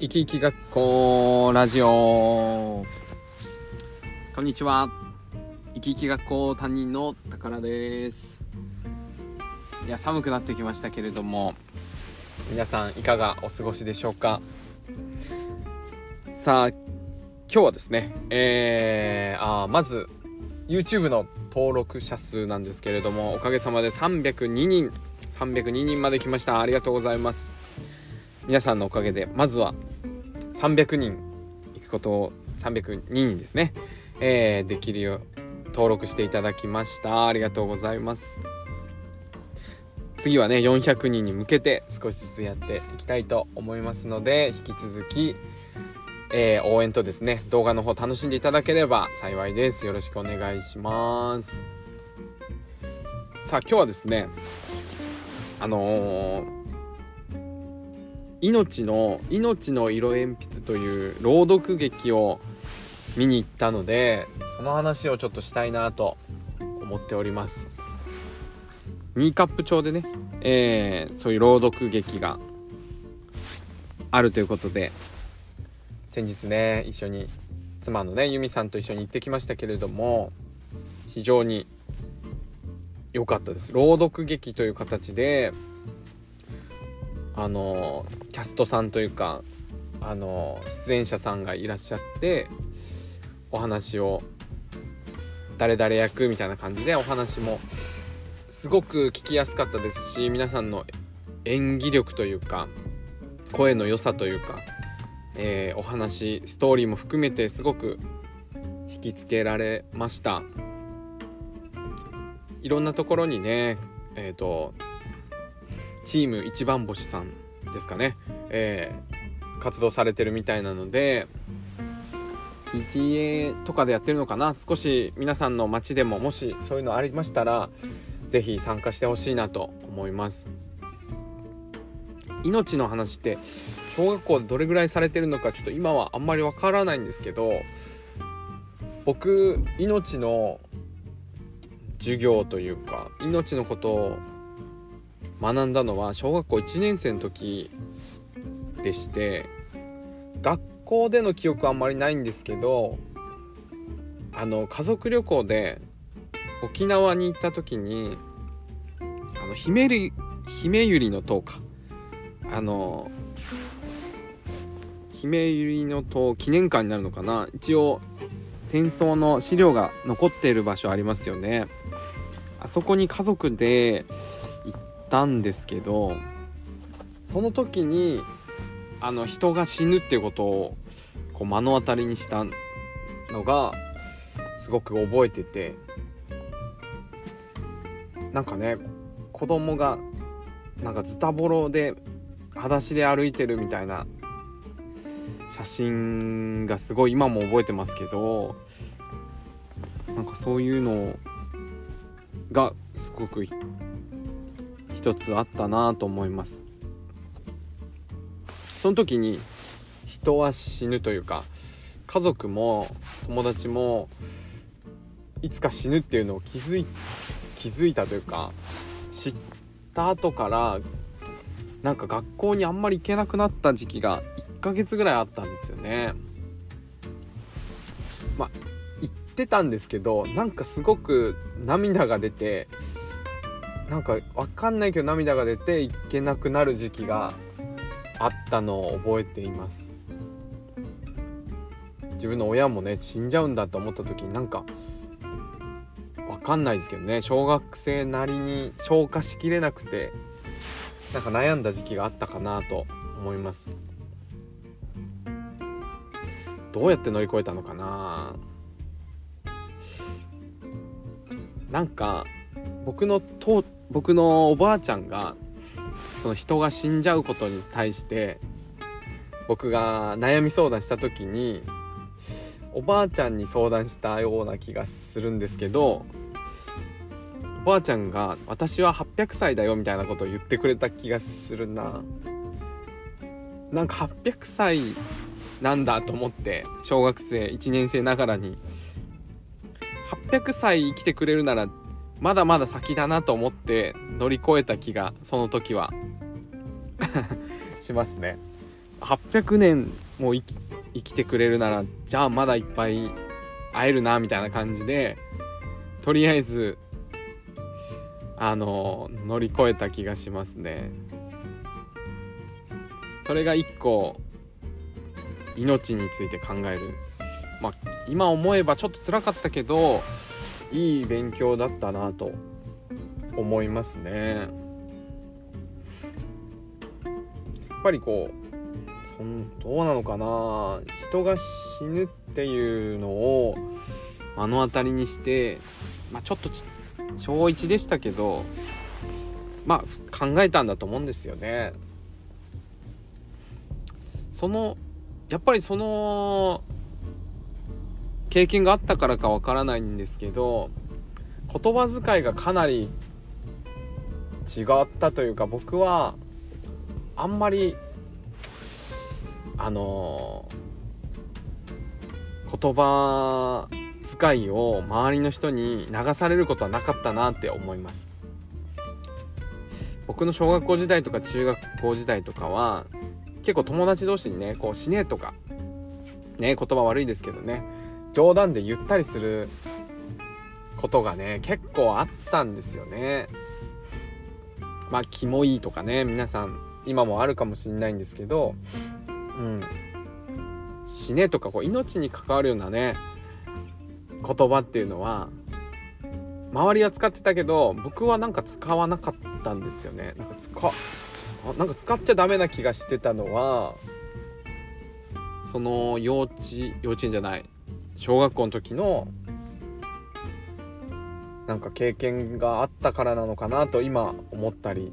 生き生き学校ラジオ。こんにちは。生き生き学校担任の宝です。いや寒くなってきましたけれども。皆さんいかがお過ごしでしょうか？さあ今日はですねえー、あまず YouTube の登録者数なんですけれどもおかげさまで302人302人まで来ました。ありがとうございます。皆さんのおかげでまずは300人行くことを302人ですね、えー、できるよう登録していただきました。ありがとうございます。次はね400人に向けて少しずつやっていきたいと思いますので引き続き、えー、応援とですね動画の方楽しんでいただければ幸いです。よろしくお願いします。さあ今日はですねあのー命の命の色鉛筆という朗読劇を見に行ったのでその話をちょっとしたいなと思っております。ニーカップ町でね、えー、そういう朗読劇があるということで先日ね一緒に妻のね由美さんと一緒に行ってきましたけれども非常に良かったです。朗読劇という形であのキャストさんというかあの出演者さんがいらっしゃってお話を誰々役みたいな感じでお話もすごく聞きやすかったですし皆さんの演技力というか声の良さというか、えー、お話ストーリーも含めてすごく引きつけられました。いろんなところにねえっ、ー、とチーム一番星さんですかね、えー、活動されてるみたいなので PTA とかでやってるのかな。少し皆さんの街でももしそういうのありましたら是非参加してほしいなと思います。命の話って小学校でどれぐらいされてるのかちょっと今はあんまりわからないんですけど僕命の授業というか命のことを学んだのは小学校1年生の時でして学校での記憶はあんまりないんですけどあの家族旅行で沖縄に行った時にあのひめり姫ゆりの塔か。あの姫ゆりの塔記念館になるのかな。一応戦争の資料が残っている場所ありますよね。あそこに家族でったんですけどその時にあの人が死ぬっていうことをこう目の当たりにしたのがすごく覚えててなんかね子供がなんかズタボロで裸足で歩いてるみたいな写真がすごい今も覚えてますけどなんかそういうのがすごく一つあったなと思います。その時に人は死ぬというか家族も友達もいつか死ぬっていうのを気づい気づいたというか知った後からなんか学校にあんまり行けなくなった時期が1ヶ月ぐらいあったんですよね。まあ行ってたんですけどなんかすごく涙が出てなんか分かんないけど涙が出ていけなくなる時期があったのを覚えています。自分の親もね死んじゃうんだと思った時になんか分かんないですけどね。小学生なりに消化しきれなくてなんか悩んだ時期があったかなと思います。どうやって乗り越えたのかな。なんか僕のと僕のおばあちゃんがその人が死んじゃうことに対して僕が悩み相談した時におばあちゃんに相談したような気がするんですけどおばあちゃんが「私は800歳だよ」みたいなことを言ってくれた気がするな。なんか800歳なんだと思って小学生1年生ながらに。800歳生きてくれるならまだまだ先だなと思って乗り越えた気がその時は。しますね。800年も生き生きてくれるならじゃあまだいっぱい会えるなみたいな感じでとりあえずあの乗り越えた気がしますね。それが一個命について考える。まあ今思えばちょっと辛かったけどいい勉強だったなと思いますねやっぱりこうそんどうなのかな人が死ぬっていうのを目の当たりにしてまあ、ちょっと小1でしたけどまあ考えたんだと思うんですよね。そのやっぱりその経験があったからかわからないんですけど言葉遣いがかなり違ったというか僕はあんまりあの言葉遣いを周りの人に流されることはなかったなって思います。僕の小学校時代とか中学校時代とかは結構友達同士にねこう死ねとかね言葉悪いですけどね。冗談で言ったりすることがね結構あったんですよね。まあキモいとかね皆さん今もあるかもしれないんですけどうん。死ねとかこう命に関わるようなね言葉っていうのは周りは使ってたけど僕はなんか使わなかったんですよね。なんか使なんか使っちゃダメな気がしてたのはその幼稚幼稚園じゃない。小学校の時のなんか経験があったからなのかなと今思ったり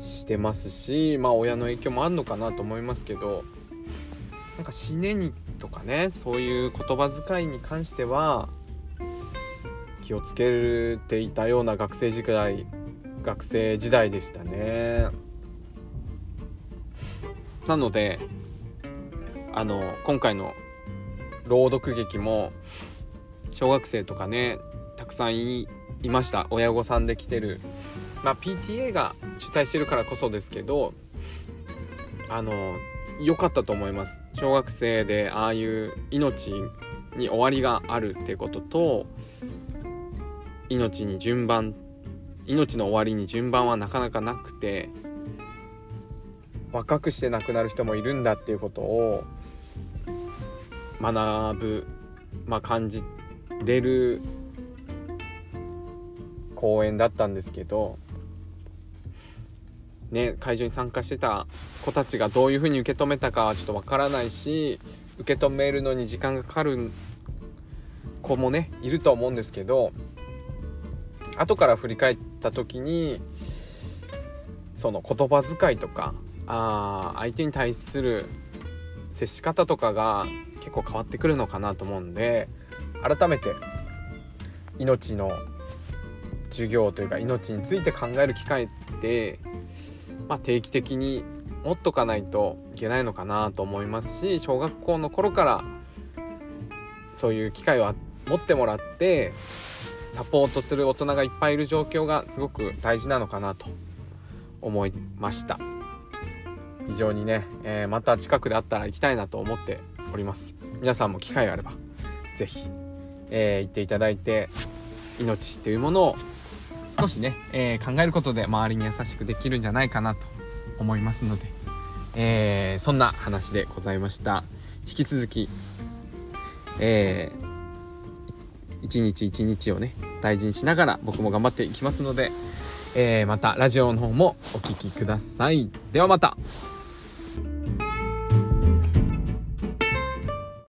してますしまあ親の影響もあるのかなと思いますけどなんか死ねにとかねそういう言葉遣いに関しては気をつけていたような学生時代学生時代でしたね。なのであの今回の朗読劇も小学生とかねたくさんいました。親御さんで来てる。まあ PTA が主催してるからこそですけどあの良かったと思います。小学生でああいう命に終わりがあるってことと命に順番命の終わりに順番はなかなかなくて若くして亡くなる人もいるんだっていうことを学ぶ、まあ、感じれる公演だったんですけどね、会場に参加してた子たちがどういう風に受け止めたかはちょっとわからないし受け止めるのに時間がかかる子もねいると思うんですけど後から振り返った時にその言葉遣いとかあ相手に対する接し方とかが結構変わってくるのかなと思うんで改めて命の授業というか命について考える機会ってまあ、定期的に持っとかないといけないのかなと思いますし小学校の頃からそういう機会を持ってもらってサポートする大人がいっぱいいる状況がすごく大事なのかなと思いました。非常にね、えー、また近くであったら行きたいなと思っております。皆さんも機会があれば是非、えー、行っていただいて命というものを少しね、えー、考えることで周りに優しくできるんじゃないかなと思いますので、えー、そんな話でございました。引き続き、えー、一日一日をね大事にしながら僕も頑張っていきますので、えー、またラジオの方もお聴きください。ではまた。